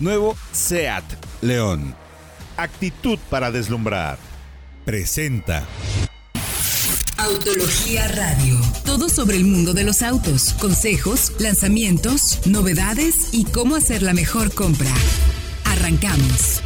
Nuevo SEAT León. Actitud para deslumbrar. Presenta. Autología Radio. Todo sobre el mundo de los autos, consejos, lanzamientos, novedades y cómo hacer la mejor compra. Arrancamos.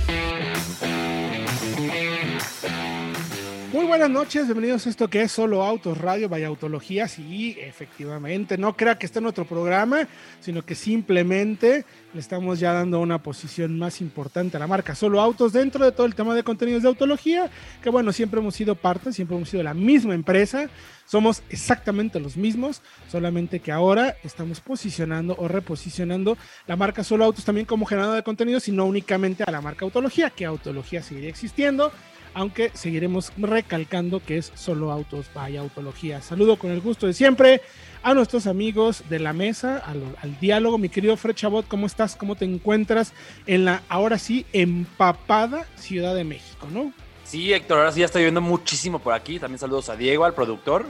Muy buenas noches, bienvenidos a esto que es Solo Autos Radio, vaya Autología. Sí, efectivamente, no crea que está en otro programa, sino que simplemente le estamos ya dando una posición más importante a la marca Solo Autos dentro de todo el tema de contenidos de autología, que bueno, siempre hemos sido parte, siempre hemos sido la misma empresa, somos exactamente los mismos, solamente que ahora estamos posicionando o reposicionando la marca Solo Autos también como generador de contenidos y no únicamente a la marca Autología, que Autología seguiría existiendo aunque seguiremos recalcando que es solo autos, vaya autología. Saludo con el gusto de siempre a nuestros amigos de la mesa, al, diálogo. Mi querido Fred Chabot, ¿cómo estás? ¿Cómo te encuentras en la ahora sí empapada Ciudad de México, no? Sí, Héctor, ahora sí ya está lloviendo muchísimo por aquí. También saludos a Diego, al productor.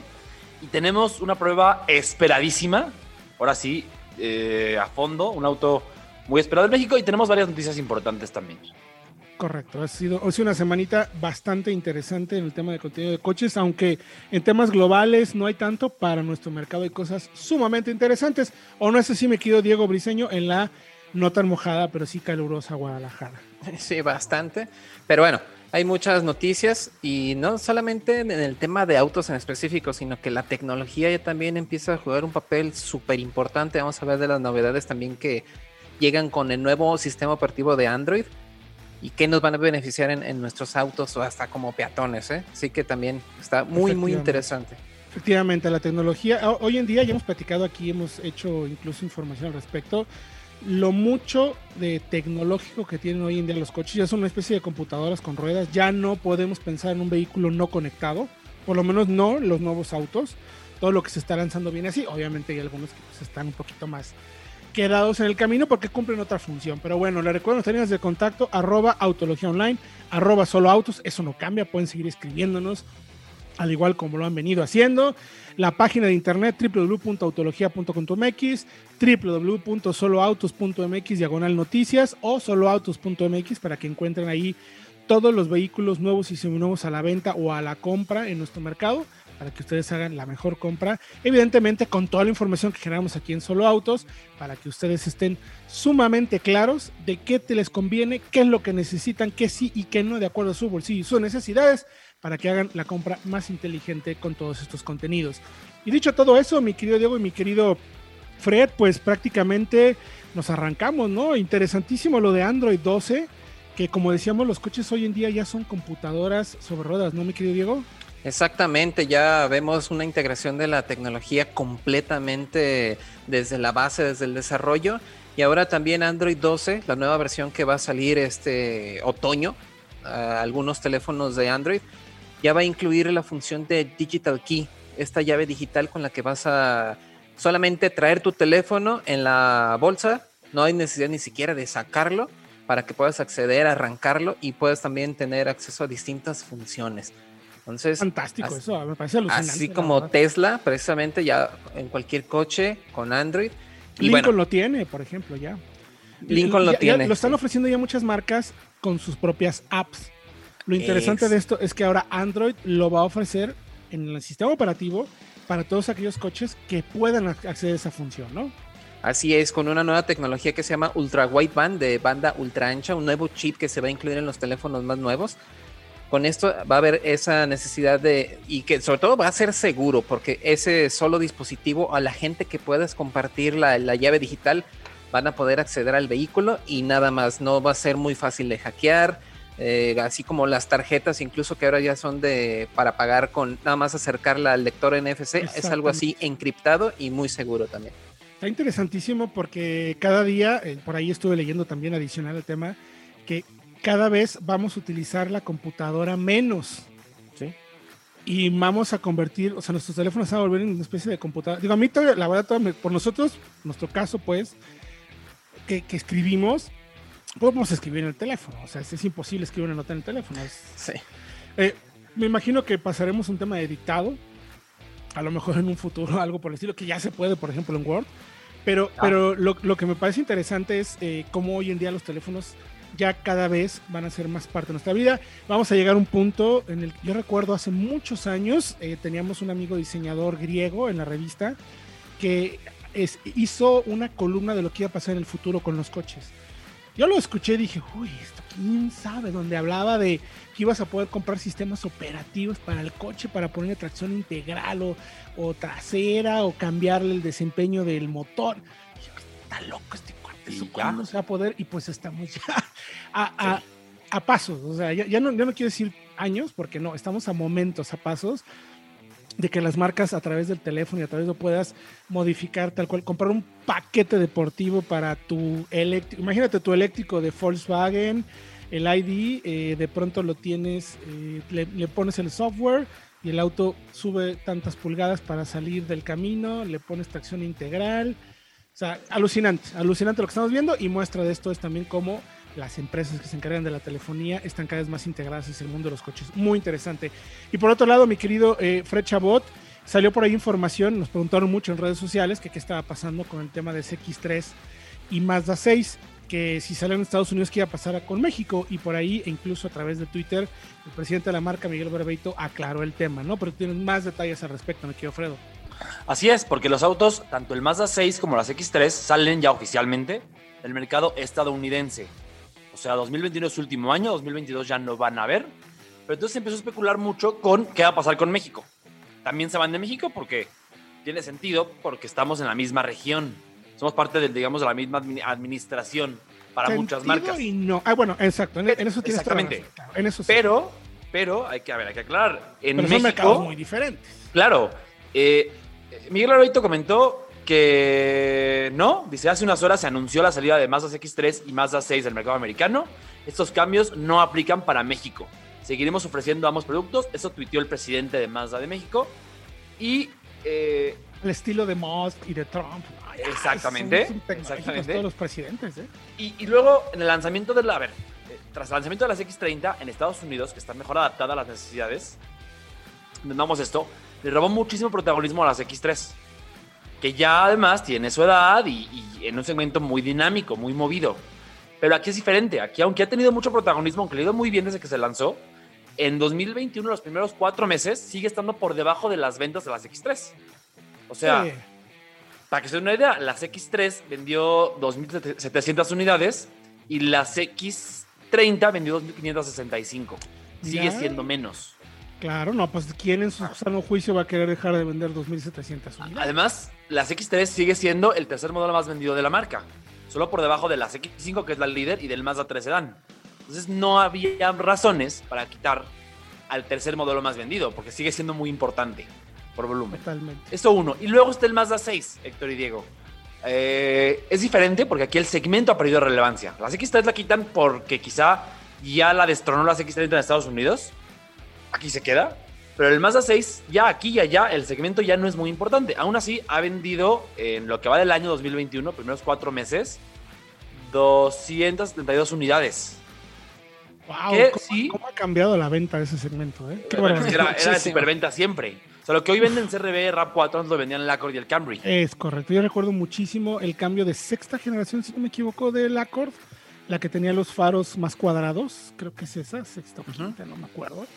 Y tenemos una prueba esperadísima, ahora sí, eh, a fondo, un auto muy esperado en México y tenemos varias noticias importantes también. Correcto, ha sido, ha sido una semanita bastante interesante en el tema de contenido de coches, aunque en temas globales no hay tanto, para nuestro mercado hay cosas sumamente interesantes. O no sé si me quedo Diego Briseño en la no tan mojada, pero sí calurosa Guadalajara. Sí, bastante. Pero bueno, hay muchas noticias y no solamente en el tema de autos en específico, sino que la tecnología ya también empieza a jugar un papel súper importante. Vamos a ver de las novedades también que llegan con el nuevo sistema operativo de Android y qué nos van a beneficiar en, nuestros autos o hasta como peatones. ¿eh? Así que también está muy, muy interesante. Efectivamente, la tecnología, hoy en día ya hemos platicado aquí, hemos hecho incluso información al respecto, lo mucho de tecnológico que tienen hoy en día los coches, ya son una especie de computadoras con ruedas, ya no podemos pensar en un vehículo no conectado, por lo menos no los nuevos autos, todo lo que se está lanzando viene así, obviamente hay algunos que pues, están un poquito más quedados en el camino porque cumplen otra función. Pero bueno, le recuerdo las líneas de contacto, arroba autología online, arroba solo autos, eso no cambia, pueden seguir escribiéndonos, al igual como lo han venido haciendo. La página de internet www.autologia.com.mx, www.soloautos.mx, diagonal noticias o soloautos.mx para que encuentren ahí todos los vehículos nuevos y seminuevos a la venta o a la compra en nuestro mercado para que ustedes hagan la mejor compra. Evidentemente con toda la información que generamos aquí en Solo Autos, para que ustedes estén sumamente claros de qué te les conviene, qué es lo que necesitan, qué sí y qué no, de acuerdo a su bolsillo y sus necesidades, para que hagan la compra más inteligente con todos estos contenidos. Y dicho todo eso, mi querido Diego y mi querido Fred, pues prácticamente nos arrancamos, ¿no? Interesantísimo lo de Android 12, que como decíamos, los coches hoy en día ya son computadoras sobre ruedas, ¿no, mi querido Diego? Exactamente, ya vemos una integración de la tecnología completamente desde la base, desde el desarrollo. Y ahora también Android 12, la nueva versión que va a salir este otoño, algunos teléfonos de Android, ya va a incluir la función de Digital Key, esta llave digital con la que vas a solamente traer tu teléfono en la bolsa, no hay necesidad ni siquiera de sacarlo para que puedas acceder, arrancarlo y puedas también tener acceso a distintas funciones. Entonces, fantástico eso, me parece alucinante. Así como Tesla, precisamente ya en cualquier coche con Android. Lincoln lo tiene, por ejemplo, ya. Lincoln lo tiene. lo están ofreciendo ya muchas marcas con sus propias apps. Lo interesante de esto es que ahora Android lo va a ofrecer en el sistema operativo para todos aquellos coches que puedan acceder a esa función, ¿no? Así es, con una nueva tecnología que se llama Ultra Wideband de banda ultra ancha, un nuevo chip que se va a incluir en los teléfonos más nuevos con esto va a haber esa necesidad de, y que sobre todo va a ser seguro, porque ese solo dispositivo a la gente que puedas compartir la, llave digital van a poder acceder al vehículo y nada más, no va a ser muy fácil de hackear, eh, así como las tarjetas incluso que ahora ya son de para pagar con nada más acercarla al lector NFC, es algo así encriptado y muy seguro también. Está interesantísimo porque cada día, eh, por ahí estuve leyendo también adicional el tema, que cada vez vamos a utilizar la computadora menos. ¿sí? Y vamos a convertir, o sea, nuestros teléfonos van a volver en una especie de computadora. Digo, a mí, la verdad, por nosotros, nuestro caso, pues, que, escribimos, podemos escribir en el teléfono. O sea, es, imposible escribir una nota en el teléfono. sí. Eh, me imagino que pasaremos un tema de editado, a lo mejor en un futuro, algo por el estilo, que ya se puede, por ejemplo, en Word Pero, pero lo, lo, que me parece interesante es eh, cómo hoy en día los teléfonos ya cada vez van a ser más parte de nuestra vida. Vamos a llegar a un punto en el que yo recuerdo hace muchos años, eh, teníamos un amigo diseñador griego en la revista que hizo una columna de lo que iba a pasar en el futuro con los coches. Yo lo escuché y dije, uy, esto quién sabe, donde hablaba de que ibas a poder comprar sistemas operativos para el coche, para poner tracción integral o, trasera o cambiarle el desempeño del motor. dije, está loco este ¿eso cuándo se va a poder? Y pues estamos ya a, a, a pasos, o sea, ya, ya, no, ya no quiero decir años, porque no, estamos a momentos, a pasos de que las marcas a través del teléfono y a través de puedas modificar tal cual, comprar un paquete deportivo para tu eléctrico, imagínate tu eléctrico de Volkswagen, el ID, eh, de pronto lo tienes, eh, le, le, pones el software y el auto sube tantas pulgadas para salir del camino, le pones tracción integral, sea, alucinante, alucinante lo que estamos viendo y muestra de esto es también cómo las empresas que se encargan de la telefonía están cada vez más integradas en el mundo de los coches. Muy interesante. Y por otro lado, mi querido eh, Fred Chabot, salió por ahí información, nos preguntaron mucho en redes sociales que qué estaba pasando con el tema de CX3 y Mazda 6, que si sale en Estados Unidos, qué iba a pasar con México. Y por ahí, incluso a través de Twitter, el presidente de la marca, Miguel Barbeito, aclaró el tema, ¿no? Pero tienen más detalles al respecto, me querido Fredo. Así es, porque los autos, tanto el Mazda 6 como las X3, salen ya oficialmente del mercado estadounidense. O sea, 2021 es su último año, 2022 ya no van a ver. Pero entonces se empezó a especular mucho con qué va a pasar con México. También se van de México porque tiene sentido, porque estamos en la misma región. Somos parte, del, digamos, de la misma administración para Sentido muchas marcas. Y no. Ah, bueno, exacto. En, en eso tienes Exactamente. razón, en eso sí. Pero, pero hay que, a ver, hay que aclarar. En Pero son mercados México, muy diferentes. claro, eh, Miguel Arroito comentó que no, dice, hace unas horas se anunció la salida de Mazda X3 y Mazda 6 del mercado americano. Estos cambios no aplican para México. Seguiremos ofreciendo ambos productos. Eso tuiteó el presidente de Mazda de México. Y eh, El estilo de Musk y de Trump. Ay, Exactamente, son- son exactamente. Todos los presidentes, ¿eh? Y, y luego, en el lanzamiento de la. A ver, eh, tras el lanzamiento de las X30 en Estados Unidos, que está mejor adaptada a las necesidades, entendamos esto, le robó muchísimo protagonismo a las X3, que ya además tiene su edad y, y en un segmento muy dinámico, muy movido. Pero aquí es diferente. Aquí, aunque ha tenido mucho protagonismo, aunque le ha ido muy bien desde que se lanzó, en 2021, los primeros cuatro meses, sigue estando por debajo de las ventas de las X3. O sea, Sí. para que se den una idea, las X3 vendió 2.700 unidades y las X30 vendió 2.565. Sigue siendo menos. Claro, no, pues ¿quién en su sano juicio va a querer dejar de vender 2.700 unidades? Además, las X3 sigue siendo el tercer modelo más vendido de la marca. Solo por debajo de las X5, que es la líder, y del Mazda 3 Sedan. Entonces no había razones para quitar al tercer modelo más vendido, porque sigue siendo muy importante por volumen. Totalmente. Esto uno. Y luego está el Mazda 6, Héctor y Diego. Eh, es diferente porque aquí el segmento ha perdido relevancia. Las X3 la quitan porque quizá ya la destronó las X30 en Estados Unidos. Aquí se queda. Pero el Mazda 6, ya aquí y allá, el segmento ya no es muy importante. Aún así, ha vendido en lo que va del año 2021, primeros cuatro meses, 272 unidades. Wow, Que ¿cómo, sí. cómo ha cambiado la venta de ese segmento? Eh? Qué Bueno, era, era de superventa siempre. Solo que hoy venden CRB, RAP4, antes lo vendían el Accord y el Camry. Es correcto. Yo recuerdo muchísimo el cambio de sexta generación, si no me equivoco, del Accord, la que tenía los faros más cuadrados. Creo que es esa, sexta o quinta, no me acuerdo.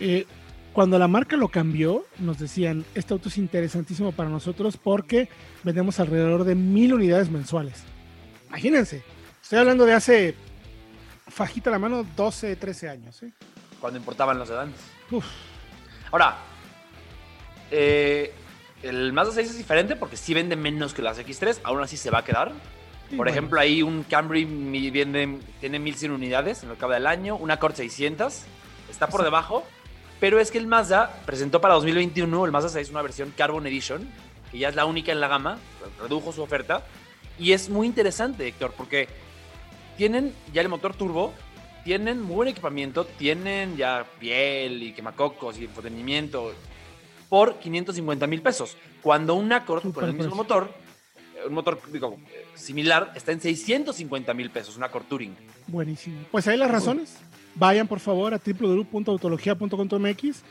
Eh, cuando la marca lo cambió, nos decían, este auto es interesantísimo para nosotros porque vendemos alrededor de mil unidades mensuales. Imagínense, estoy hablando de hace, fajita la mano, 12, 13 años. ¿eh? cuando importaban los sedanes. Uf, Ahora, eh, el Mazda 6 es diferente porque sí vende menos que las X3, aún así se va a quedar. Por bueno, ejemplo, ahí un Camry vende, tiene 1100 unidades en lo que acaba del año, un Accord 600, está por debajo, pero es que el Mazda presentó para 2021 el Mazda 6 una versión Carbon Edition, que ya es la única en la gama, redujo su oferta, y es muy interesante, Héctor, porque tienen ya el motor turbo, tienen muy buen equipamiento, tienen ya piel y quemacocos y entretenimiento por 550 mil pesos. Cuando un Accord con el mismo motor, eh, un motor digo, similar, está en 650 mil pesos, un Accord Touring. Buenísimo. Pues ahí las razones. Vayan por favor a www.autologia.com.mx.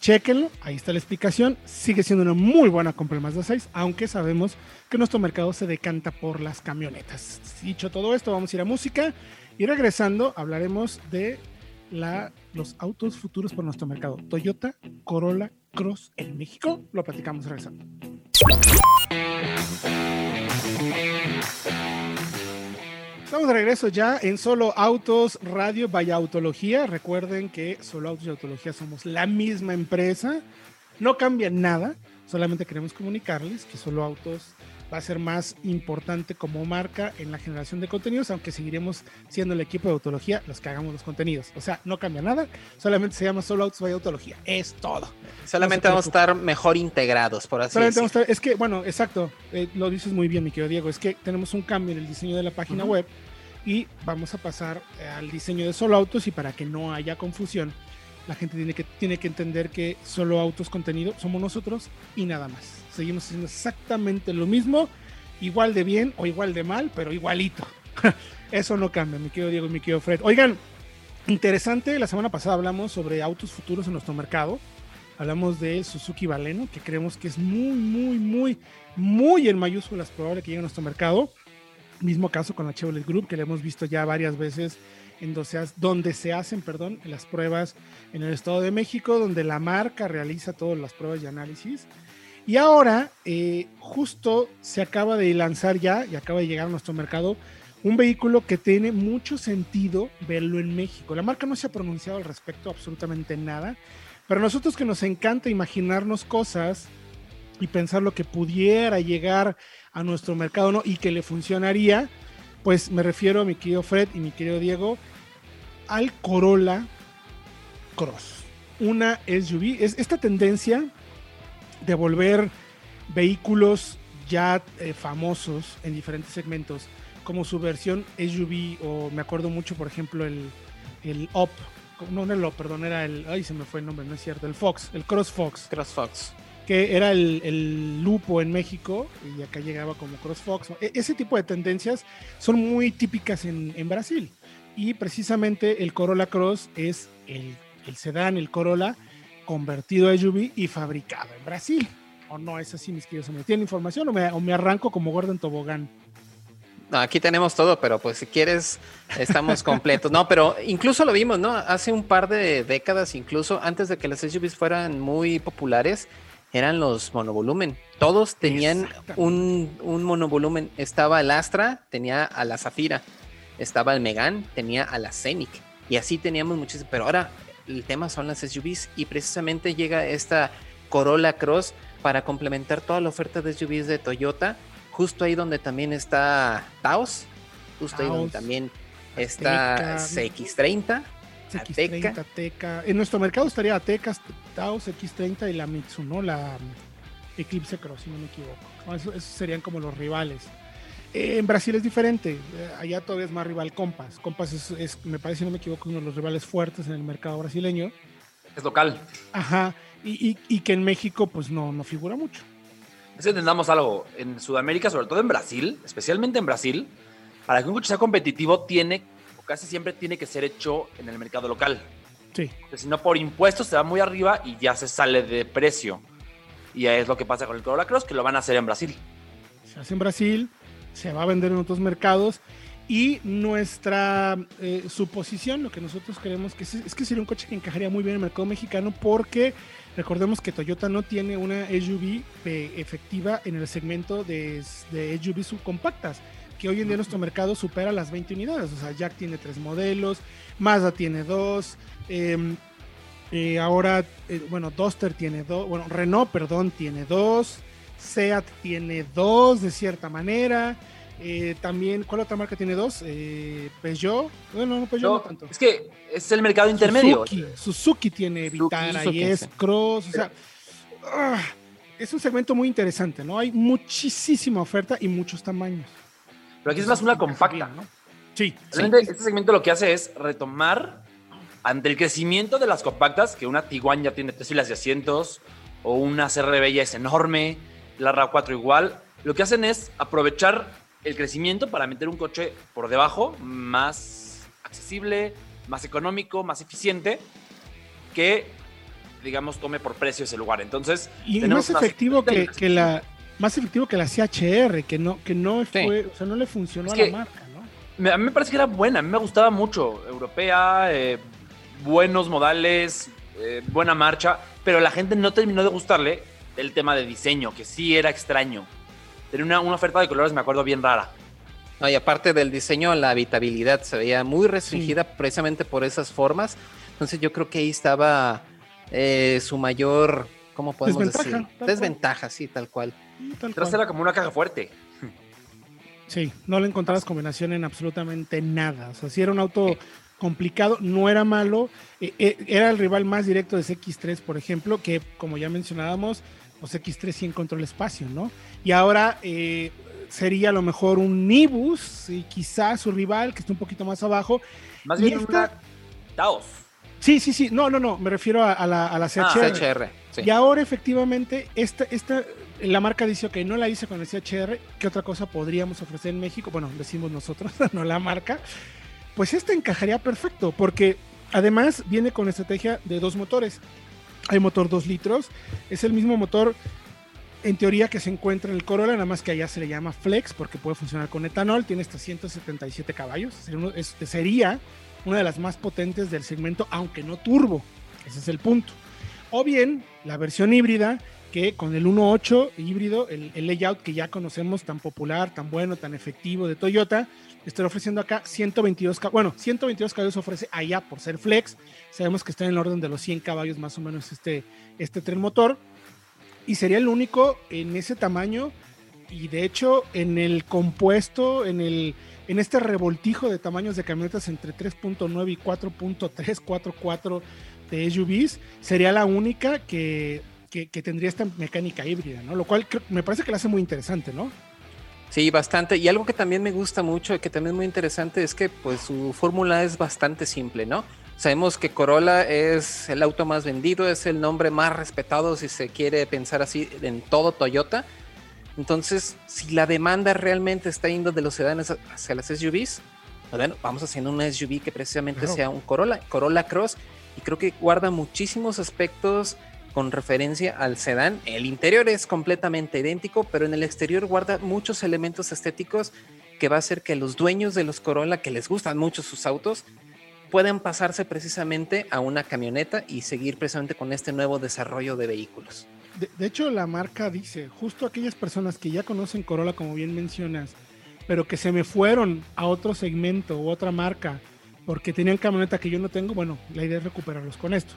Chequenlo, ahí está la explicación. Sigue siendo una muy buena compra el Mazda 6, aunque sabemos que nuestro mercado se decanta por las camionetas. Dicho todo esto, vamos a ir a música y regresando hablaremos de los autos futuros por nuestro mercado. Toyota Corolla Cross en México. Lo platicamos regresando. Estamos de regreso ya en Solo Autos Radio Vaya Autología. Recuerden que Solo Autos y Autología somos la misma empresa. No cambia nada. Solamente queremos comunicarles que Solo Autos va a ser más importante como marca en la generación de contenidos, aunque seguiremos siendo el equipo de autología los que hagamos los contenidos. O sea, no cambia nada, solamente se llama Solo Autos Vaya Autología. Es todo. Solamente No vamos a estar mejor integrados, por así decirlo. es que, bueno, exacto, eh, lo dices muy bien, mi querido Diego, es que tenemos un cambio en el diseño de la página web y vamos a pasar eh, al diseño de solo autos y para que no haya confusión, la gente tiene que, tiene que entender que solo autos contenido somos nosotros y nada más. Seguimos haciendo exactamente lo mismo, igual de bien o igual de mal, pero igualito. Eso no cambia, mi querido Diego y mi querido Fred. Oigan, interesante, la semana pasada hablamos sobre autos futuros en nuestro mercado. Hablamos de Suzuki Baleno, que creemos que es muy, muy, muy, muy en mayúsculas probable que llegue a nuestro mercado. Mismo caso con la Chevrolet Group, que le hemos visto ya varias veces en donde se, hacen perdón, las pruebas en el Estado de México, donde la marca realiza todas las pruebas y análisis. Y ahora, eh, justo se acaba de lanzar ya y acaba de llegar a nuestro mercado un vehículo que tiene mucho sentido verlo en México. La marca no se ha pronunciado al respecto absolutamente nada, pero nosotros que nos encanta imaginarnos cosas y pensar lo que pudiera llegar a nuestro mercado ¿no? y que le funcionaría, pues me refiero a mi querido Fred y mi querido Diego al Corolla Cross, una SUV. Es esta tendencia de volver vehículos ya eh, famosos en diferentes segmentos, como su versión SUV, o me acuerdo mucho, por ejemplo, el, el no, no el Up, perdón, era el, ay, se me fue el nombre, no es cierto, el Fox, el Cross Fox, CrossFox. Que era el, el Lupo en México y acá llegaba como Cross Fox. E- ese tipo de tendencias son muy típicas en, en Brasil y precisamente el Corolla Cross es el, el sedán, el Corolla convertido a SUV y fabricado en Brasil. ¿O no es así, mis queridos amigos? ¿Tienen información o me, o me arranco como Gordon Tobogán? No, aquí tenemos todo, pero pues si quieres, estamos completos. No, pero incluso lo vimos, ¿no? Hace un par de décadas, incluso antes de que las SUVs fueran muy populares, eran los monovolumen. Todos tenían un, un monovolumen. Estaba el Astra, tenía a la Zafira. Estaba el Megan, tenía a la Scenic. Y así teníamos muchísimos. Pero ahora el tema son las SUVs y precisamente llega esta Corolla Cross para complementar toda la oferta de SUVs de Toyota. Justo ahí donde también está Taos, justo ahí donde también está Ateca. CX30, X30, Ateca. Ateca. En nuestro mercado estaría Ateca, Taos, X30 y la Mitsu, ¿no? La mm, Eclipse Cross, si no me equivoco. No, eso- esos serían como los rivales. Eh, en Brasil es diferente. eh, allá todavía es más rival Compass. Compass es, es, me parece, si no me equivoco, uno de los rivales fuertes en el mercado brasileño. Es local. Ajá. Y, y- y que en México, pues no, no figura mucho. Es que entendamos algo. En Sudamérica, sobre todo en Brasil, especialmente en Brasil, para que un coche sea competitivo, tiene, casi siempre tiene que ser hecho en el mercado local. Sí. Si no, por impuestos se va muy arriba y ya se sale de precio. Y es lo que pasa con el Corolla Cross, que lo van a hacer en Brasil. se hace en Brasil, se va a vender en otros mercados y nuestra eh, suposición, lo que nosotros creemos que es, es que sería un coche que encajaría muy bien en el mercado mexicano porque recordemos que Toyota no tiene una SUV eh, efectiva en el segmento de, de SUV subcompactas que hoy en día nuestro mercado supera las 20 unidades, o sea, Jack tiene tres modelos, Mazda tiene dos, eh, eh, ahora, eh, bueno, Duster tiene dos, bueno, Renault, perdón, tiene dos, Seat tiene dos de cierta manera. eh, también, ¿cuál otra marca tiene dos? Eh, Peugeot. Bueno, no, Peugeot no, No, tanto. es que es el mercado intermedio. Suzuki, Suzuki tiene Vitara y es. Cross. O sea, ah, es un segmento muy interesante, ¿no? Hay muchísima oferta y muchos tamaños. Pero aquí es más una compacta. ¿no? Sí, sí. Realmente este segmento lo que hace es retomar ante el crecimiento de las compactas, que una Tiguan ya tiene tres filas de asientos, o una CRB ya es enorme, la RAV4 igual, lo que hacen es aprovechar el crecimiento para meter un coche por debajo más accesible, más económico, más eficiente, que digamos, tome por precio ese lugar. Entonces, y más efectivo que, que la más efectivo que la CHR, que no que no fue, o sea, no le funcionó Es a que- la marca, ¿no? Me- a mí me parece que era buena, a mí me gustaba mucho. Europea, eh, buenos modales, eh, buena marcha, pero la gente no terminó de gustarle el tema de diseño, que sí era extraño. Tenía una, una oferta de colores, me acuerdo, bien rara. No, y aparte del diseño, la habitabilidad se veía muy restringida precisamente por esas formas. Entonces yo creo que ahí estaba eh, su mayor, ¿cómo podemos Desventaja, decir? Desventaja, sí, tal cual. Cual. era como una caja fuerte. Sí, no le encontrabas combinación en absolutamente nada. O sea, si era un auto complicado, no era malo. eh, eh, era el rival más directo de CX3, por ejemplo, que como ya mencionábamos, pues X3 sí encontró el espacio, ¿no? Y ahora eh, sería a lo mejor un Nibus y quizás su rival, que está un poquito más abajo. Más Y bien esta- una Taos. Sí, sí, sí, no, no, no, me refiero a, a la, a la CHR. Ah, CHR, sí. Y ahora efectivamente, esta, esta, la marca dice, ok, no la hice con el CHR, ¿qué otra cosa podríamos ofrecer en México? Bueno, decimos nosotros, no la marca. Pues esta encajaría perfecto, porque además viene con estrategia de dos motores. Hay motor 2 litros, es el mismo motor en teoría que se encuentra en el Corolla, nada más que allá se le llama Flex porque puede funcionar con etanol, tiene hasta 177 caballos, sería una de las más potentes del segmento, aunque no turbo, ese es el punto. O bien la versión híbrida, que con el 1.8 híbrido, el, el layout que ya conocemos tan popular, tan bueno, tan efectivo de Toyota, estoy ofreciendo acá 122 caballos. Bueno, 122 caballos ofrece allá por ser flex. Sabemos que está en el orden de los 100 caballos más o menos este, este tren motor. Y sería el único en ese tamaño y de hecho en el compuesto, en, el, en este revoltijo de tamaños de camionetas entre 3.9 y 4.344 de SUVs, sería la única que, que, tendría esta mecánica híbrida, ¿no? Lo cual me parece que la hace muy interesante, ¿no? Sí, bastante. Y algo que también me gusta mucho, que también es muy interesante, es que pues su fórmula es bastante simple, ¿no? Sabemos que Corolla es el auto más vendido, es el nombre más respetado, si se quiere pensar así, en todo Toyota. Entonces, si la demanda realmente está yendo de los sedanes hacia las SUVs, pues bueno, vamos haciendo una SUV que precisamente Claro. sea un Corolla, Corolla Cross, y creo que guarda muchísimos aspectos con referencia al sedán. El interior es completamente idéntico, pero en el exterior guarda muchos elementos estéticos que va a hacer que los dueños de los Corolla, que les gustan mucho sus autos, puedan pasarse precisamente a una camioneta y seguir precisamente con este nuevo desarrollo de vehículos. De, hecho, la marca dice, justo aquellas personas que ya conocen Corolla, como bien mencionas, pero que se me fueron a otro segmento u otra marca porque tenían camioneta que yo no tengo, bueno, la idea es recuperarlos con esto.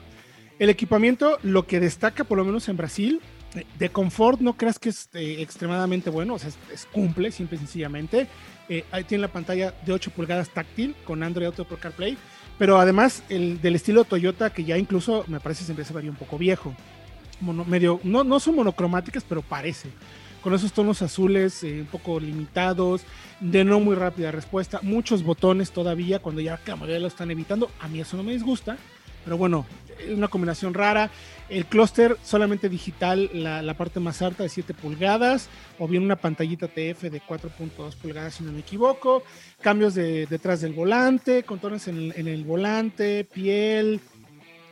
El equipamiento, lo que destaca por lo menos en Brasil, eh, de confort no creas que es eh, extremadamente bueno, o sea, es, cumple simple y sencillamente. Eh, ahí tiene la pantalla de 8 pulgadas táctil con Android Auto Pro CarPlay, pero además el del estilo Toyota que ya incluso me parece se empieza a ver un poco viejo. Medio, no, no son monocromáticas, pero parece. Con esos tonos azules eh, un poco limitados, de no muy rápida respuesta, muchos botones todavía cuando ya la mayoría lo están evitando. A mí eso no me disgusta, pero bueno, es una combinación rara. El clúster solamente digital, la, la parte más alta de 7 pulgadas, o bien una pantallita TF de 4.2 pulgadas, si no me equivoco. Cambios de, detrás del volante, el, en el volante, piel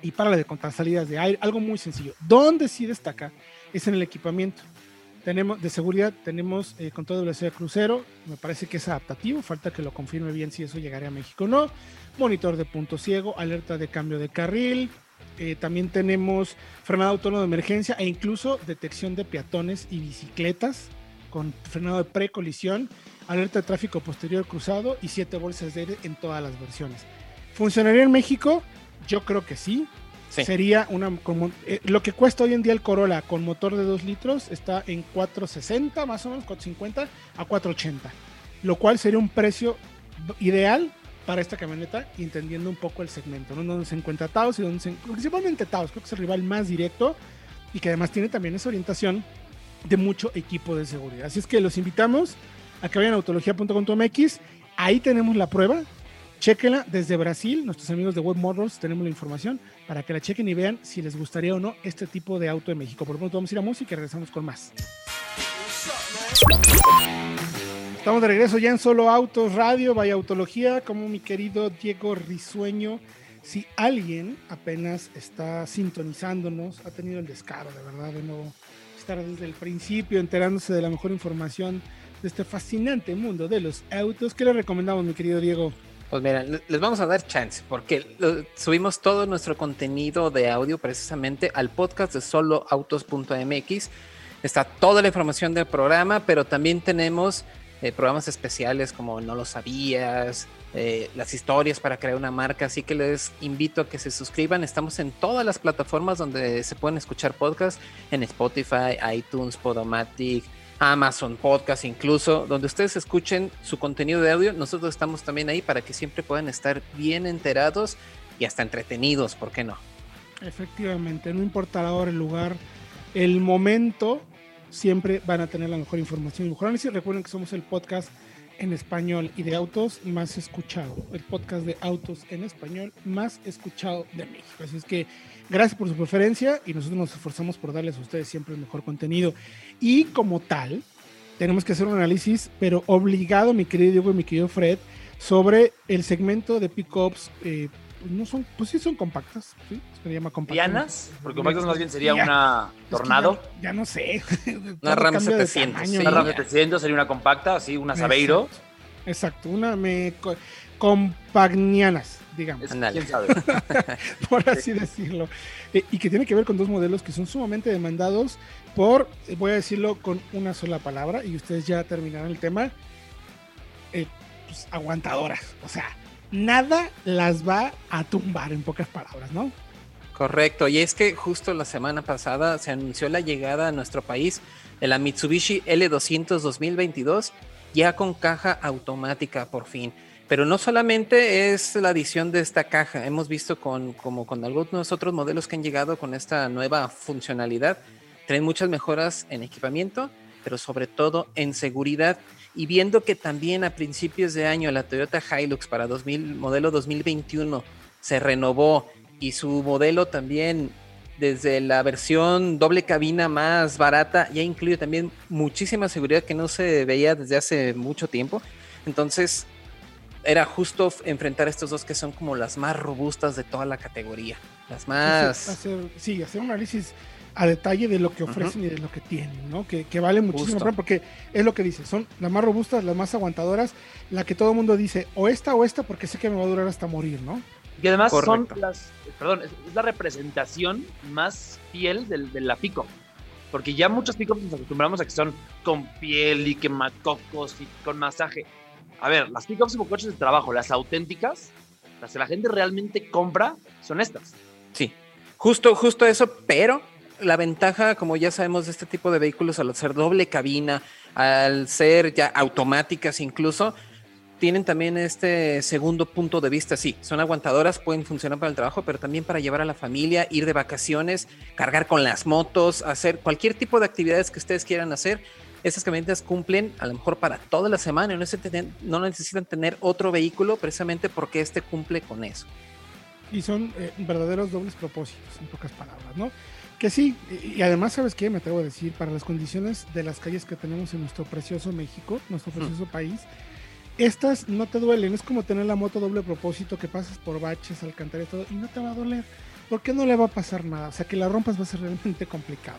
y para de contar salidas de aire. Algo muy sencillo. Donde sí destaca es en el equipamiento. Tenemos de seguridad, tenemos eh, control de velocidad crucero, me parece que es adaptativo, falta que lo confirme bien si eso llegaría a México o no. Monitor de punto ciego, alerta de cambio de carril, eh, también tenemos frenado autónomo de emergencia e incluso detección de peatones y bicicletas con frenado de precolisión, alerta de tráfico posterior cruzado y siete bolsas de aire en todas las versiones. ¿Funcionaría en México? Yo creo que sí. Sí. Sería una. como- eh, lo que cuesta hoy en día el Corolla con motor de 2 litros está en 460, más o menos, 450 a 480. Lo cual sería un precio ideal para esta camioneta, y entendiendo un poco el segmento, ¿no? Donde se encuentra Taos y donde se, principalmente Taos, creo que es el rival más directo y que además tiene también esa orientación de mucho equipo de seguridad. Así es que los invitamos a que vayan a autología.com.mx. Ahí tenemos la prueba. Chequenla desde Brasil. Nuestros amigos de Web Models tenemos la información para que la chequen y vean si les gustaría o no este tipo de auto de México. Por lo pronto vamos a ir a música y regresamos con más. Estamos de regreso ya en Solo Autos Radio, vaya Autología, como mi querido Diego Risueño si alguien apenas está sintonizándonos, ha tenido el descaro, de verdad, de no estar desde el principio enterándose de la mejor información de este fascinante mundo de los autos, ¿qué le recomendamos, mi querido Diego? Pues mira, les vamos a dar chance porque subimos todo nuestro contenido de audio precisamente al podcast de soloautos.mx. Está toda la información del programa, pero también tenemos eh, programas especiales como No lo sabías, eh, las historias para crear una marca. Así que les invito a que se suscriban. Estamos en todas las plataformas donde se pueden escuchar podcasts, en Spotify, iTunes, Podomatic, Amazon Podcast incluso, donde ustedes escuchen su contenido de audio. Nosotros estamos también ahí para que siempre puedan estar bien enterados y hasta entretenidos, ¿por qué no? Efectivamente, no importa la hora, el lugar, el momento, siempre van a tener la mejor información y mejor análisis. Recuerden que somos el podcast en español y de autos más escuchado, el podcast de autos en español más escuchado de México. Así es que gracias por su preferencia y nosotros nos esforzamos por darles a ustedes siempre el mejor contenido. Y como tal, tenemos que hacer un análisis, pero obligado, mi querido Diego y mi querido Fred, sobre el segmento de pickups. Eh, pues no son, pues sí son compactas, ¿sí? Se llama compactas. Porque compactas más bien sería una Tornado. ya, no sé. una RAM 700. Una RAM 700 sería una compacta, sí, una Sabeiro. Exacto, una me compagnianas, digamos. ¿Quién sabe? por así decirlo. Eh, y que tiene que ver con dos modelos que son sumamente demandados por, voy a decirlo con una sola palabra, y ustedes ya terminarán el tema, eh, pues, aguantadoras. O sea, nada las va a tumbar, en pocas palabras, ¿no? Correcto, y es que justo la semana pasada se anunció la llegada a nuestro país de la Mitsubishi L200 2022, ya con caja automática por fin. Pero no solamente es la adición de esta caja, hemos visto con, como con algunos otros modelos que han llegado con esta nueva funcionalidad, traen muchas mejoras en equipamiento, pero sobre todo en seguridad. Y viendo que también a principios de año la Toyota Hilux para 2000, modelo 2021 se renovó y su modelo también desde la versión doble cabina más barata ya incluye también muchísima seguridad que no se veía desde hace mucho tiempo. Entonces era justo enfrentar estos dos que son como las más robustas de toda la categoría. Las más... sí, hacer un análisis a detalle de lo que ofrecen y de lo que tienen, ¿no? Que, vale muchísimo, porque es lo que dice, son las más robustas, las más aguantadoras, la que todo el mundo dice, o esta o esta, porque sé que me va a durar hasta morir, ¿no? Y además son las, perdón, es, la representación más fiel del, de la pico. Porque ya muchos picos nos acostumbramos a que son con piel y quemacocos y con masaje. A ver, las pickups como coches de trabajo, las auténticas, las que la gente realmente compra, son estas. Sí, justo, justo eso, pero la ventaja, como ya sabemos, de este tipo de vehículos, al ser doble cabina, al ser ya automáticas incluso, tienen también este segundo punto de vista. Sí, son aguantadoras, pueden funcionar para el trabajo, pero también para llevar a la familia, ir de vacaciones, cargar con las motos, hacer cualquier tipo de actividades que ustedes quieran hacer. Estas camionetas cumplen a lo mejor para toda la semana no, necesitan tener otro vehículo precisamente porque este cumple con eso. Y son eh, verdaderos dobles propósitos, en pocas palabras, ¿no? Que sí, y además, ¿sabes qué? Me atrevo a decir, para las condiciones de las calles que tenemos en nuestro precioso México, nuestro precioso país, estas no te duelen. Es como tener la moto doble propósito que pasas por baches, alcantarillas, todo, y no te va a doler. ¿Por qué no le va a pasar nada? O sea, que la rompas va a ser realmente complicado.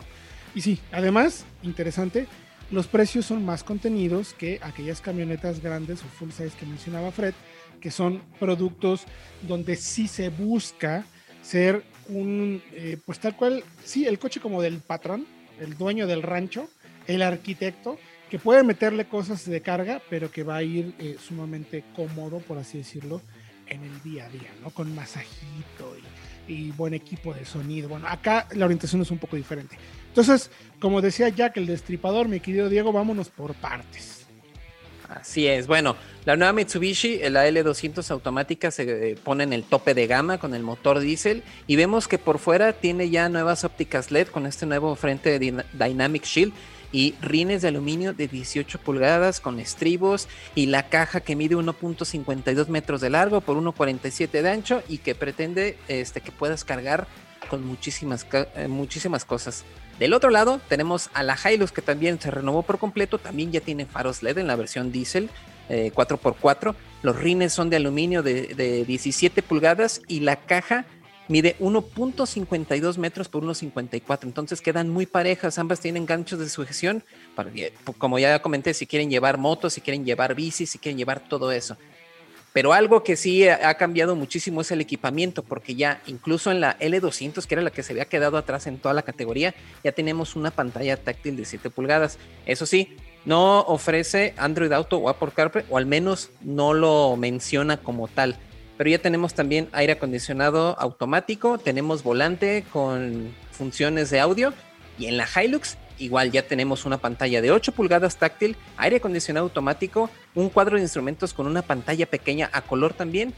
Y sí, además, interesante, los precios son más contenidos que aquellas camionetas grandes o full size que mencionaba Fred, que son productos donde sí se busca ser un, eh, pues tal cual, sí, el coche como del patrón, el dueño del rancho, el arquitecto, que puede meterle cosas de carga, pero que va a ir eh, sumamente cómodo, por así decirlo, en el día a día, ¿no? Con masajito y, buen equipo de sonido. Bueno, acá la orientación es un poco diferente. Entonces, como decía Jack, el destripador, mi querido Diego, vámonos por partes. Así es. Bueno, la nueva Mitsubishi, la L200 automática, se eh, pone en el tope de gama con el motor diésel y vemos que por fuera tiene ya nuevas ópticas LED con este nuevo frente de Dynamic Shield y rines de aluminio de 18 pulgadas con estribos y la caja que mide 1.52 metros de largo por 1.47 de ancho y que pretende este, que puedas cargar con muchísimas, eh, muchísimas cosas. Del otro lado tenemos a la Hilux que también se renovó por completo, también ya tiene faros LED en la versión diésel 4x4 Los rines son de aluminio de, de 17 pulgadas y la caja mide 1.52 metros por 1.54, entonces quedan muy parejas, ambas tienen ganchos de sujeción, para, como ya comenté, si quieren llevar motos, si quieren llevar bicis, si quieren llevar todo eso. Pero algo que sí ha cambiado muchísimo es el equipamiento, porque ya incluso en la L200, que era la que se había quedado atrás en toda la categoría, ya tenemos una pantalla táctil de 7 pulgadas. Eso sí, no ofrece Android Auto o Apple CarPlay, o al menos no lo menciona como tal pero ya tenemos también aire acondicionado automático, tenemos volante con funciones de audio y en la Hilux igual ya tenemos una pantalla de 8 pulgadas táctil, aire acondicionado automático, un cuadro de instrumentos con una pantalla pequeña a color también,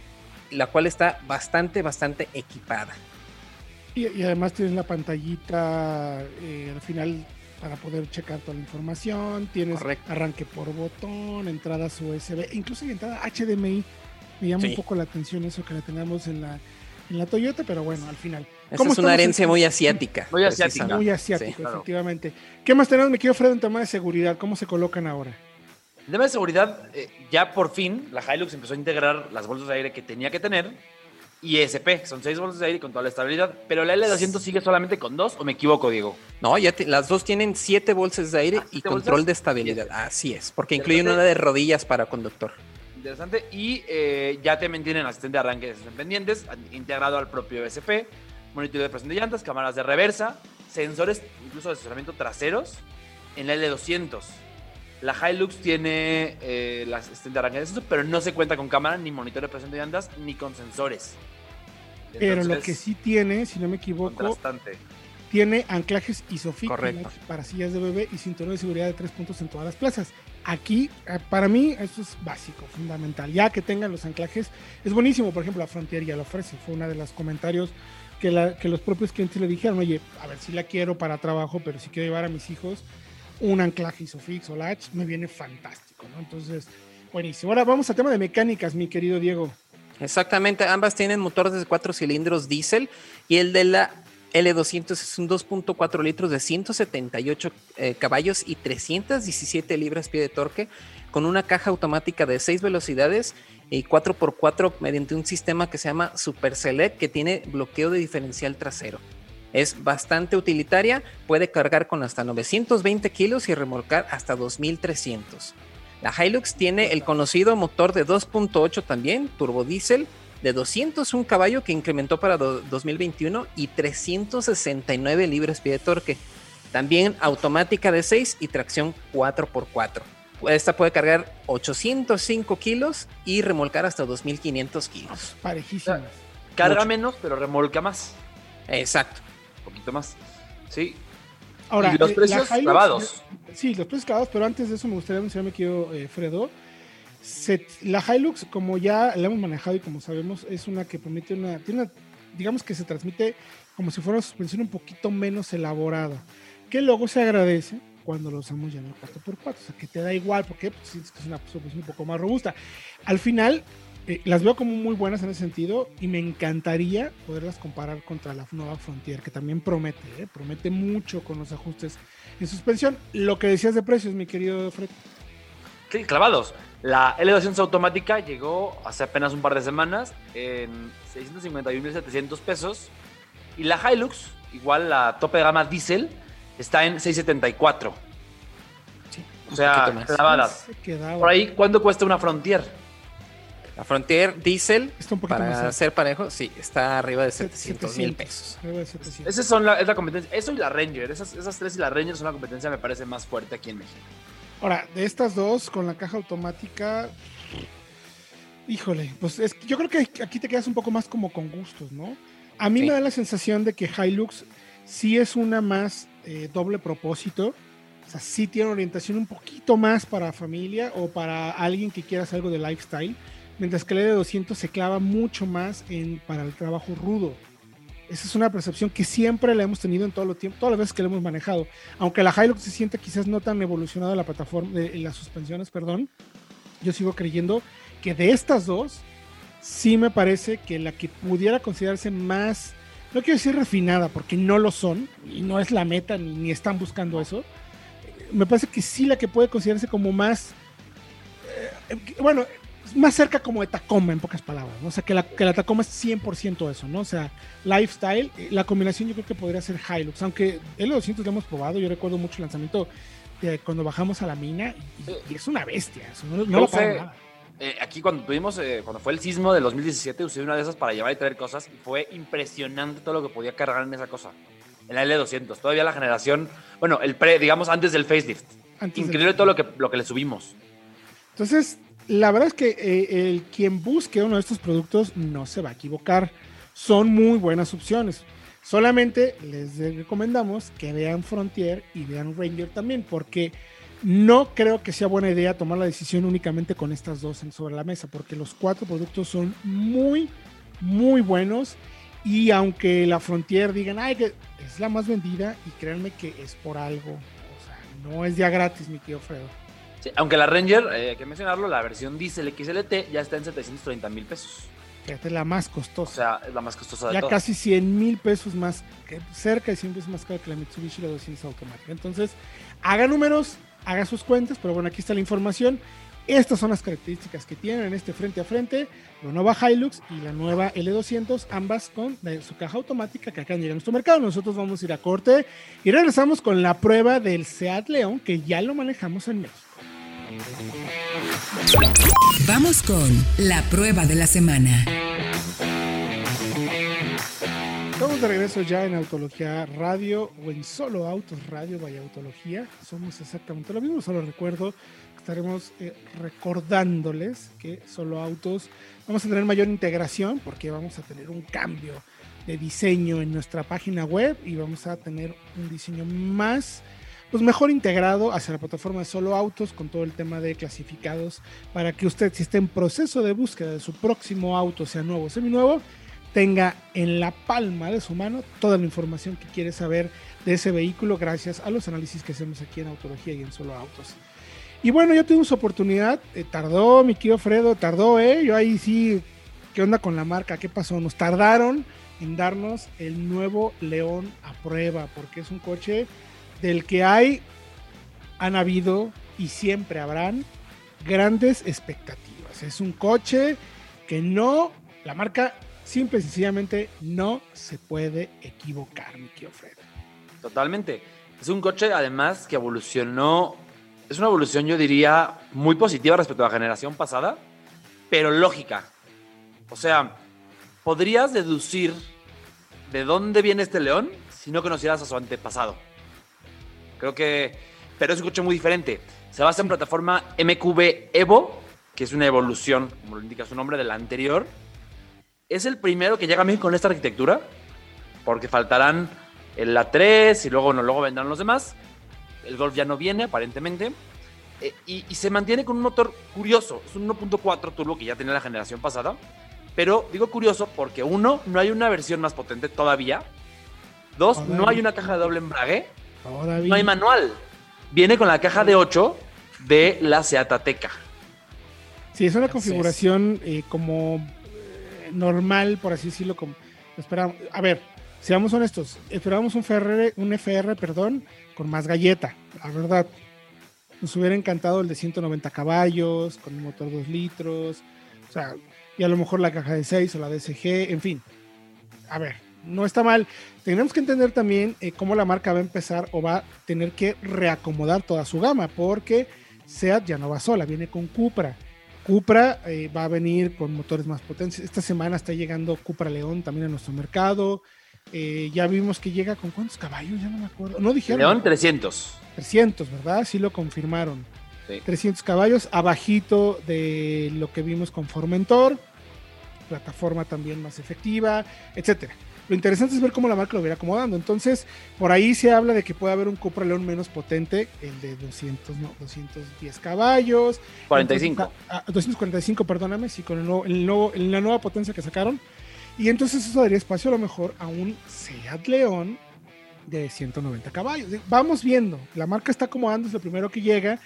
la cual está bastante, bastante equipada. Y, además tienes la pantallita eh, al final para poder checar toda la información, tienes arranque por botón, entradas USB, incluso hay entrada HDMI me llama un poco la atención eso que la tengamos en la, en la Toyota, pero bueno, al final. Esa es una herencia muy asiática. Muy asiática. Muy asiática, efectivamente. ¿Qué más tenemos? Me quiero Fred en tema de seguridad. ¿Cómo se colocan ahora? En tema de seguridad, eh, ya por fin la Hilux empezó a integrar las bolsas de aire que tenía que tener y ESP, son seis bolsas de aire con toda la estabilidad, pero la L200 sigue solamente con dos, ¿o me equivoco, Diego? No, ya las dos tienen siete bolsas de aire ah, y control de estabilidad. Así es, porque incluyen una de rodillas para conductor. Interesante. Y eh, ya también tienen asistente de arranque de pendientes, integrado al propio SP, monitor de presión de llantas, cámaras de reversa, sensores incluso de asesoramiento traseros en la L200. La Hilux tiene eh, la asistente de arranque de sensor, pero no se cuenta con cámara, ni monitor de presión de llantas, ni con sensores. pero lo que sí tiene, si no me equivoco, tiene anclajes ISOFIX para sillas de bebé y cinturón de seguridad de tres puntos en todas las plazas. Aquí, eh, para mí, eso es básico, fundamental. Ya que tengan los anclajes, es buenísimo. Por ejemplo, la Frontier ya lo ofrece. Fue uno de los comentarios que, los propios clientes le dijeron: Oye, a ver si la quiero para trabajo, pero si quiero llevar a mis hijos un anclaje Isofix o Latch, me viene fantástico, ¿no? Entonces, buenísimo. Ahora vamos al tema de mecánicas, mi querido Diego. Exactamente, ambas tienen motores de cuatro cilindros diésel y el de la L200 es un 2.4 litros de 178 eh, caballos y 317 libras pie de torque con una caja automática de 6 velocidades y 4x4 mediante un sistema que se llama Super Select que tiene bloqueo de diferencial trasero. Es bastante utilitaria, puede cargar con hasta 920 kilos y remolcar hasta 2300. La Hilux tiene el conocido motor de 2.8 también, turbo diésel, de 201 caballo que incrementó para 2021 y 369 libras pie de torque. También automática de 6 y tracción 4x4. Esta puede cargar 805 kilos y remolcar hasta 2500 kilos. Parejísima. Carga menos, pero remolca más. Exacto. Un poquito más. Sí. Ahora, ¿Y los eh, precios clavados. Sí, los precios clavados, pero antes de eso me gustaría mencionarme que eh, Fredo, la Hilux, como ya la hemos manejado y como sabemos, es una que permite una, tiene digamos que se transmite como si fuera una suspensión un poquito menos elaborada, que luego se agradece cuando lo usamos ya en el 4x4, o sea, que te da igual, porque pues, es una suspensión un poco más robusta. Al final, eh, las veo como muy buenas en ese sentido y me encantaría poderlas comparar contra la nueva Frontier, que también promete, ¿eh? promete mucho con los ajustes en suspensión. Lo que decías de precios, mi querido Fred. Sí, clavados. La L200 automática llegó hace apenas un par de semanas en 651.700 pesos. Y la Hilux, igual la tope de gama diésel, está en 674. Sí, o sea, clavadas. Por ahí, ¿cuánto cuesta una Frontier? La Frontier Diesel, para ser parejo, sí, está arriba de 700 mil pesos. La, es la competencia. Eso y la Ranger. Esas, esas tres y la Ranger son la competencia, me parece, más fuerte aquí en México. Ahora, de estas dos, con la caja automática, híjole, pues es, yo creo que aquí te quedas un poco más como con gustos, ¿no? A mí me da la sensación de que Hilux sí es una más eh, doble propósito. O sea, sí tiene orientación un poquito más para familia o para alguien que quiera hacer algo de lifestyle. Mientras que el E200 se clava mucho más en, para el trabajo rudo. Esa es una percepción que siempre la hemos tenido en todo lo tiempo, todas las veces que la hemos manejado. Aunque la Hilux se siente quizás no tan evolucionada la plataforma, de, las suspensiones, perdón, yo sigo creyendo que de estas dos, sí me parece que la que pudiera considerarse más, no quiero decir refinada, porque no lo son, y no es la meta, ni, ni están buscando eso, me parece que sí la que puede considerarse como más, eh, bueno, más cerca como de Tacoma, en pocas palabras, ¿no? O sea, que la, que la Tacoma es 100% eso, ¿no? O sea, lifestyle, eh, la combinación yo creo que podría ser Hilux, aunque el 200 lo hemos probado, yo recuerdo mucho el lanzamiento de cuando bajamos a la mina y, y es una bestia, eso, no, lo nada. Eh, aquí cuando tuvimos, eh, cuando fue el sismo del 2017, usé una de esas para llevar y traer cosas y fue impresionante todo lo que podía cargar en esa cosa. En la L200, todavía la generación, bueno, el pre, digamos, antes del facelift. Antes del- Increíble todo lo que, lo que le subimos. Entonces, la verdad es que eh, el quien busque uno de estos productos no se va a equivocar. Son muy buenas opciones. Solamente les recomendamos que vean Frontier y vean Ranger también, porque no creo que sea buena idea tomar la decisión únicamente con estas dos sobre la mesa, porque los cuatro productos son muy, muy buenos. Y aunque la Frontier digan, ay, que es la más vendida, y créanme que es por algo. O sea, no es ya gratis, mi tío Fredo. Sí, aunque la Ranger, eh, hay que mencionarlo, la versión Diesel XLT ya está en 730 mil pesos. Fíjate, la más O costosa. sea, es la más costosa de ya todas. casi 100 mil pesos más, que cerca de 100 pesos más caro que la Mitsubishi la 200 automática. Entonces, haga números, haga sus cuentas, pero bueno, aquí está la información. Estas son las características que tienen en este frente a frente, la nueva Hilux y la nueva L200, ambas con la- su caja automática que acaban de llegar a nuestro mercado. Nosotros vamos a ir a corte y regresamos con la prueba del Seat León, que ya lo manejamos en México. Vamos con la prueba de la semana. Estamos de regreso ya en Autología Radio o en Solo Autos Radio, vaya Autología. Somos exactamente lo mismo, solo recuerdo que estaremos eh, recordándoles que Solo Autos vamos a tener mayor integración porque vamos a tener un cambio de diseño en nuestra página web y vamos a tener un diseño más, pues mejor integrado hacia la plataforma de Solo Autos con todo el tema de clasificados para que usted si está en proceso de búsqueda de su próximo auto, sea nuevo o seminuevo, tenga en la palma de su mano toda la información que quiere saber de ese vehículo gracias a los análisis que hacemos aquí en Autología y en Solo Autos. Y bueno, ya tuvimos oportunidad, eh, tardó mi querido Fredo, tardó, ¿eh? Yo ahí sí, ¿qué onda con la marca? ¿Qué pasó? Nos tardaron en darnos el nuevo León a prueba, porque es un coche del que hay, han habido y siempre habrán grandes expectativas. Es un coche que no, la marca simple y sencillamente no se puede equivocar, mi Fred. Totalmente. Es un coche, además, que evolucionó. Es una evolución, yo diría, muy positiva respecto a la generación pasada, pero lógica. O sea, podrías deducir de dónde viene este león si no conocieras a su antepasado. Creo que. Pero es un coche muy diferente. Se basa en plataforma MQB Evo, que es una evolución, como lo indica su nombre, de la anterior. Es el primero que llega a México con esta arquitectura, porque faltarán el A3 y luego, bueno, luego vendrán los demás. El Golf ya no viene, aparentemente. Eh, y, y se mantiene con un motor curioso. Es un 1.4 turbo que ya tenía la generación pasada. Pero digo curioso porque, uno, no hay una versión más potente todavía. Dos, no hay una caja de doble embrague. No hay manual. Viene con la caja de 8 de la Seat Ateca. Sí, es una configuración eh, como eh, normal, por así decirlo. Como esperamos. A ver, seamos honestos. Esperábamos un FR, un FR, perdón, con más galleta, la verdad. Nos hubiera encantado el de 190 caballos, con un motor 2 litros. O sea, y a lo mejor la caja de 6 o la DSG, en fin. A ver, no está mal. Tenemos que entender también eh, cómo la marca va a empezar o va a tener que reacomodar toda su gama, porque SEAT ya no va sola, viene con Cupra. Cupra eh, va a venir con motores más potentes. Esta semana está llegando Cupra León también a nuestro mercado. Eh, ya vimos que llega con cuántos caballos, ya no me acuerdo. No dijeron. León 300. 300, ¿verdad? Sí lo confirmaron. Sí. 300 caballos, abajito de lo que vimos con Formentor, plataforma también más efectiva, etcétera. Lo interesante es ver cómo la marca lo viene acomodando. Entonces, por ahí se habla de que puede haber un Cupra León menos potente, el de 200, no, 210 caballos. 45. Entonces, ah, ah, 245, perdóname, sí, con el nuevo, el nuevo- la nueva potencia que sacaron. Y entonces eso daría espacio a lo mejor a un Seat León de 190 caballos. Vamos viendo, la marca está acomodando, es lo primero que llega.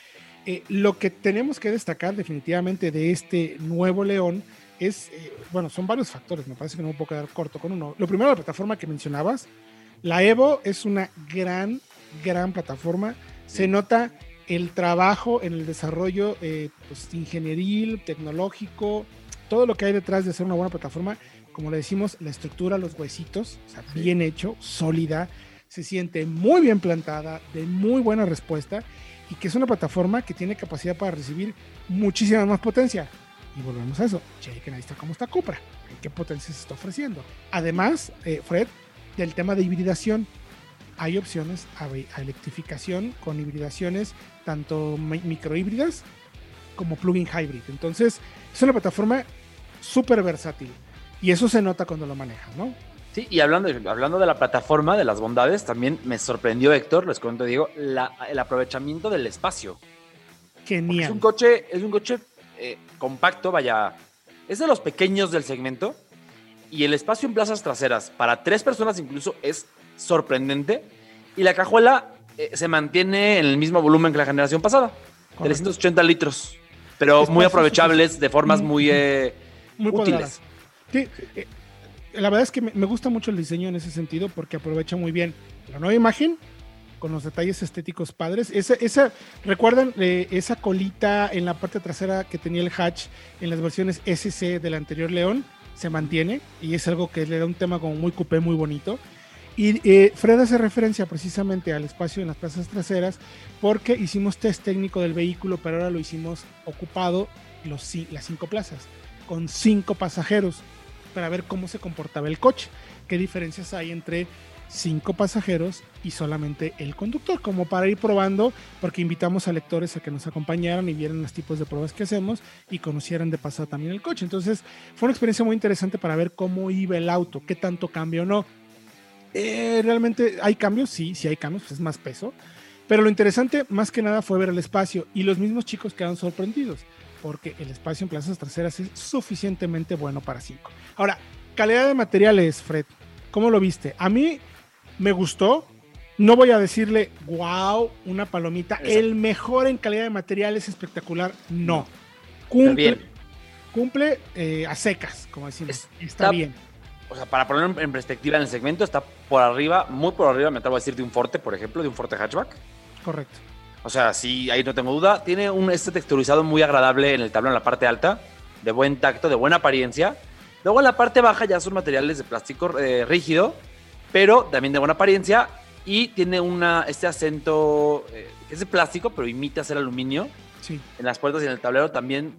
Eh, lo que tenemos que destacar definitivamente de este nuevo León es, eh, bueno, son varios factores, me parece que no me puedo quedar corto con uno. Lo primero, la plataforma que mencionabas, la Evo es una gran, gran plataforma. Se nota el trabajo en el desarrollo eh, pues, ingenieril, tecnológico, todo lo que hay detrás de hacer una buena plataforma, como le decimos, la estructura, los huesitos, o sea, bien hecho, sólida, se siente muy bien plantada, de muy buena respuesta y que es una plataforma que tiene capacidad para recibir muchísima más potencia. Y volvemos a eso, chequen ahí está cómo está Cupra, en qué potencia se está ofreciendo. Además, eh, Fred, del tema de hibridación, hay opciones a, a electrificación con hibridaciones tanto mi- microhíbridas como plug-in hybrid. Entonces, es una plataforma súper versátil y eso se nota cuando lo manejas, ¿no? Sí, y hablando, hablando de la plataforma, de las bondades, también me sorprendió, Héctor, les cuento, Diego, la- el aprovechamiento del espacio. Porque Genial. Es un coche, es un coche eh, compacto, vaya, es de los pequeños del segmento y el espacio en plazas traseras para tres personas incluso es sorprendente y la cajuela eh, se mantiene en el mismo volumen que la generación pasada, Correcto. 380 litros, pero muy aprovechables de formas Mm, muy mm. eh, muy útiles. Sí, la verdad es que me, me gusta mucho el diseño en ese sentido porque aprovecha muy bien la nueva imagen con los detalles estéticos padres. Esa, esa, recuerdan eh, esa colita en la parte trasera que tenía el hatch en las versiones SC del anterior León se mantiene y es algo que le da un tema como muy coupé, muy bonito. Y eh, Fred hace referencia precisamente al espacio en las plazas traseras porque hicimos test técnico del vehículo, pero ahora lo hicimos ocupado los, las cinco plazas con cinco pasajeros para ver cómo se comportaba el coche, qué diferencias hay entre cinco pasajeros y solamente el conductor, como para ir probando, porque invitamos a lectores a que nos acompañaran y vieran los tipos de pruebas que hacemos y conocieran de pasada también el coche. Entonces fue una experiencia muy interesante para ver cómo iba el auto, qué tanto cambio o no. Eh, realmente hay cambios, sí, sí hay cambios, es más peso. Pero lo interesante más que nada fue ver el espacio y los mismos chicos quedaron sorprendidos porque el espacio en plazas traseras es suficientemente bueno para 5. Ahora, calidad de materiales, Fred, ¿cómo lo viste? A mí me gustó. No voy a decirle, wow, una palomita. Exacto. El mejor en calidad de materiales espectacular, no. Cumple, bien. cumple eh, a secas, como decimos. Es- Está está- bien. o sea, para poner en perspectiva en el segmento, está por arriba, muy por arriba, me atrevo a decir, de un Forte, por ejemplo, de un Forte hatchback. Correcto. O sea, sí, ahí no tengo duda. Tiene un este texturizado muy agradable en el tablón, en la parte alta, de buen tacto, de buena apariencia. Luego en la parte baja ya son materiales de plástico eh, rígido, pero también de buena apariencia. Y tiene una, este acento eh, que es de plástico, pero imita ser aluminio. Sí. En las puertas y en el tablero también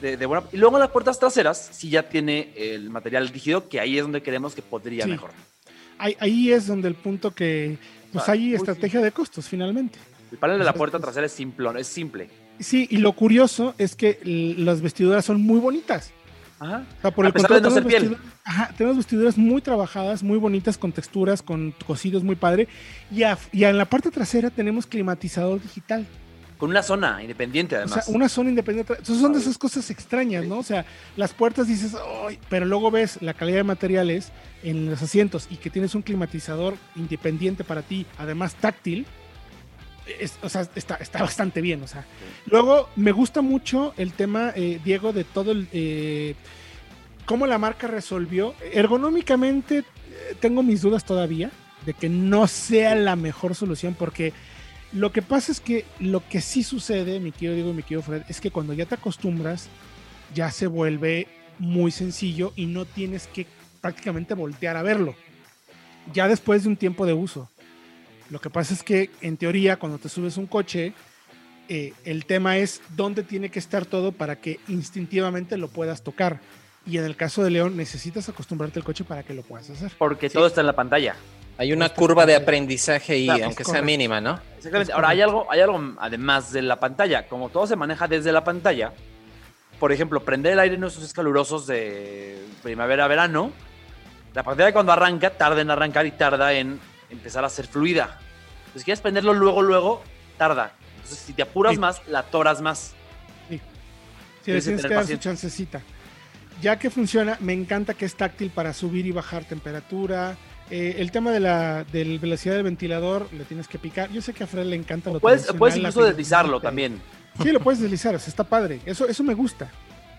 de, de buena. Y luego en las puertas traseras sí ya tiene el material rígido, que ahí es donde queremos que podría Sí. mejor. Ahí, ahí es donde el punto que pues Ah, hay estrategia de costos finalmente. El panel de la puerta trasera es simplón, es simple. Sí, y lo curioso es que las vestiduras son muy bonitas. Ajá. O sea, por A el pesar de no ser tenemos, piel. ajá, tenemos vestiduras muy trabajadas, muy bonitas, con texturas, con cosidos muy padre. Y, a- y en la parte trasera tenemos climatizador digital. Con una zona independiente, O además. sea, una zona independiente. Entonces son de esas cosas extrañas, ¿no? O sea, las puertas dices, "Ay", pero luego ves la calidad de materiales en los asientos y que tienes un climatizador independiente para ti, además táctil. Es- o sea, está, está bastante bien. O sea, luego me gusta mucho el tema, eh, Diego, de todo el. eh, cómo la marca resolvió. Ergonómicamente, eh, tengo mis dudas todavía de que no sea la mejor solución porque lo que pasa es que lo que sí sucede, mi querido Diego y mi querido Fred, es que cuando ya te acostumbras, ya se vuelve muy sencillo y no tienes que prácticamente voltear a verlo. Ya después de un tiempo de uso. Lo que pasa es que, en teoría, cuando te subes a un coche, eh, el tema es dónde tiene que estar todo para que instintivamente lo puedas tocar. Y en el caso de León, necesitas acostumbrarte al coche para que lo puedas hacer. Porque todo está en la pantalla. Hay una curva de aprendizaje ahí, Claro, aunque sea mínima, ¿no? Exactamente. Ahora, hay algo, hay algo además de la pantalla. Como todo se maneja desde la pantalla, por ejemplo, prender el aire en esos calurosos de primavera-verano, la pantalla cuando arranca tarda en arrancar y tarda en empezar a ser fluida. Entonces, si quieres prenderlo luego, luego, tarda. Entonces, si te apuras Sí. más, la atoras más. Sí, le Tienes tienes que dar su chancecita. Ya que funciona, me encanta que es táctil para subir y bajar temperatura. Eh, el tema de la del velocidad del ventilador, le tienes que picar. Yo sé que a Fred le encanta lo Puedes, puedes incluso deslizarlo también. Sí, lo puedes deslizar, o sea, está padre. Eso, eso me gusta.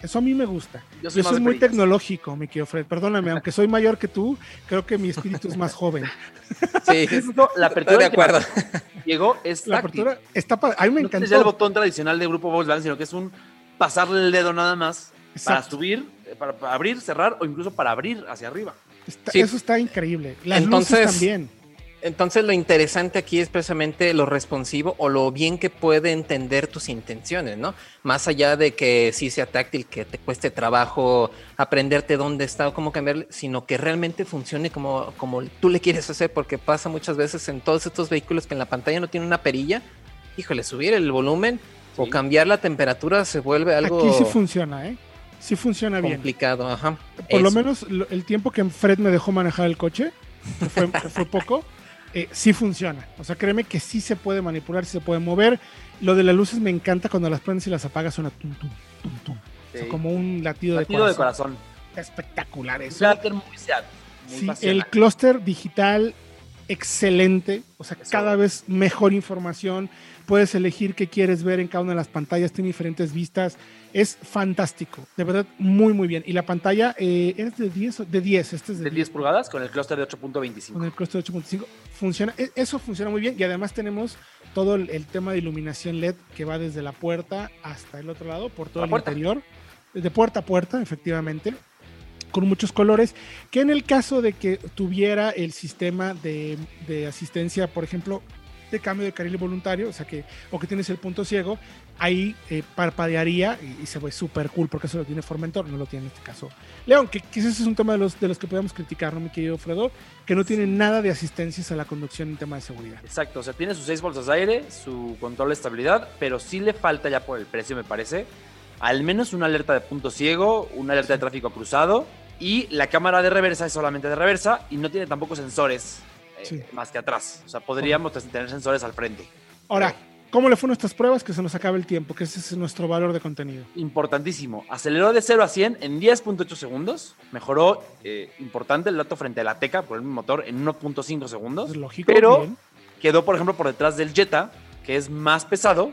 Eso a mí me gusta. Yo Yo soy soy, más de muy perillas. tecnológico, mi querido Fred. Perdóname, aunque soy mayor que tú, creo que mi espíritu es más joven. Sí, No, la estoy apertura de acuerdo. llegó es La táctil. apertura está pa- A mí me no tienes ya el encantó. botón tradicional de grupo Volkswagen, sino que es un pasarle el dedo nada más para subir, eh, para, para abrir, cerrar o incluso para abrir hacia arriba. Está- Sí. Eso está increíble. Las Entonces- luces también. Entonces lo interesante aquí es precisamente lo responsivo o lo bien que puede entender tus intenciones, ¿no? Más allá de que sí sea táctil, que te cueste trabajo aprenderte dónde está o cómo cambiarle, sino que realmente funcione como, como tú le quieres hacer, porque pasa muchas veces en todos estos vehículos que en la pantalla no tiene una perilla, híjole, subir el volumen o cambiar la temperatura se vuelve algo Aquí sí funciona, ¿eh? Sí funciona bien. complicado, ajá. Por lo menos el tiempo que Fred me dejó manejar el coche, que fue, que fue poco, eh, sí funciona. O sea, créeme que sí se puede manipular, sí se puede mover. Lo de las luces me encanta cuando las prendes y las apagas, suena tum, tum, tum, tum. O sea, Sí. como un latido, Latido de de corazón. corazón. Espectacular eso. carácter muy Seat, muy Sí, pasional. el clúster digital excelente, o sea, Eso. cada vez mejor información. Puedes elegir qué quieres ver en cada una de las pantallas, tiene diferentes vistas. Es fantástico, de verdad, muy, muy bien. Y la pantalla eh, es de 10, o- de 10, este es de, de 10 pulgadas con el clúster de 8.25. con el clúster de 8.5. Funciona, e- eso funciona muy bien y además tenemos todo el, el tema de iluminación LED que va desde la puerta hasta el otro lado, por todo La el puerta. interior, de puerta a puerta, efectivamente, con muchos colores, que en el caso de que tuviera el sistema de, de asistencia, por ejemplo, de cambio de carril voluntario, o sea que, o que tienes el punto ciego, ahí eh, parpadearía y, se ve súper cool porque eso lo tiene Formentor, no lo tiene en este caso León, que quizás es un tema de los, de los que podemos criticar, ¿no, mi querido Fredo? Que no tiene nada de asistencias a la conducción en tema de seguridad. Exacto, o sea, tiene sus 6 bolsas de aire, su control de estabilidad, pero sí le falta ya por el precio, me parece, al menos una alerta de punto ciego, una alerta de tráfico cruzado y la cámara de reversa es solamente de reversa y no tiene tampoco sensores Sí. más que atrás. O sea, podríamos tener sensores al frente. Ahora, ¿cómo le fue nuestras pruebas? Que se nos acaba el tiempo, que ese es nuestro valor de contenido. Importantísimo. Aceleró de 0 a 100 en 10.8 segundos. Mejoró eh, importante el dato frente a la Teca por el mismo motor en 1.5 segundos. Es lógico. Pero bien. quedó, por ejemplo, por detrás del Jetta, que es más pesado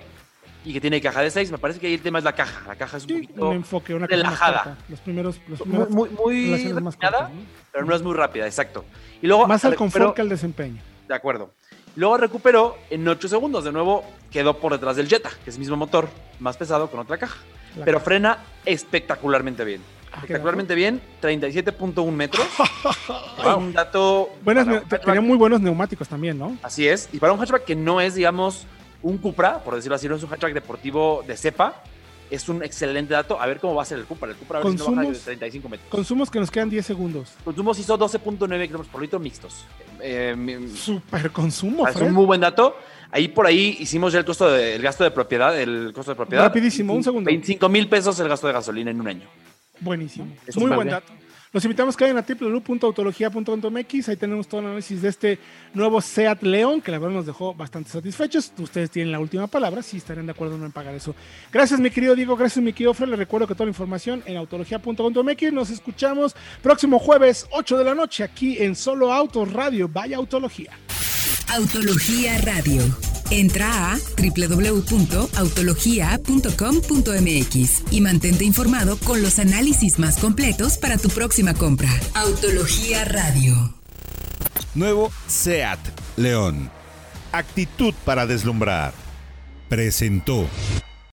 y que tiene caja de 6. Me parece que ahí el tema es la caja. La caja es un Sí, poquito un enfoque, una relajada. corta. Los primeros, los muy, primeros muy, muy más refinada, cortas, ¿no? pero no es muy rápida, exacto. Y luego Más al confort que al desempeño. De acuerdo. Luego recuperó en 8 segundos. De nuevo quedó por detrás del Jetta, que es el mismo motor, más pesado con otra caja. La pero caja. frena espectacularmente bien. Ah, Espectacularmente bien, 37.1 metros. Wow. Un dato. Buenas, tenía muy buenos neumáticos también, ¿no? Así es. Y para un hatchback que no es, digamos, un Cupra, por decirlo así, no es un hatchback deportivo de cepa, es un excelente dato. A ver cómo va a ser el Cupra. El Cupra a ver si no baja de Consumos. 35 metros. Consumos que nos quedan 10 segundos. Consumos hizo 12.9 kilómetros por litro mixtos. Eh, mi- Super consumo, es un muy buen dato. Ahí por ahí hicimos ya el costo de, el gasto de propiedad, el costo de propiedad. Rapidísimo, un segundo. 25 mil pesos el gasto de gasolina en un año. Buenísimo. Es Muy buen bien. dato. Los invitamos que vayan a www.autologia.mx. Ahí tenemos todo el análisis de este nuevo SEAT León, que la verdad nos dejó bastante satisfechos. Ustedes tienen la última palabra, si estarían de acuerdo o no en pagar eso. Gracias, mi querido Diego. Gracias, mi querido Fred. Les recuerdo que toda la información en autologia.mx. Nos escuchamos próximo jueves, 8 de la noche, aquí en Solo Autos Radio. Vaya Autología. Autología Radio. Entra a www.autologia.com.mx y mantente informado con los análisis más completos para tu próxima compra. Autología Radio. Nuevo SEAT León. Actitud para deslumbrar. Presentó.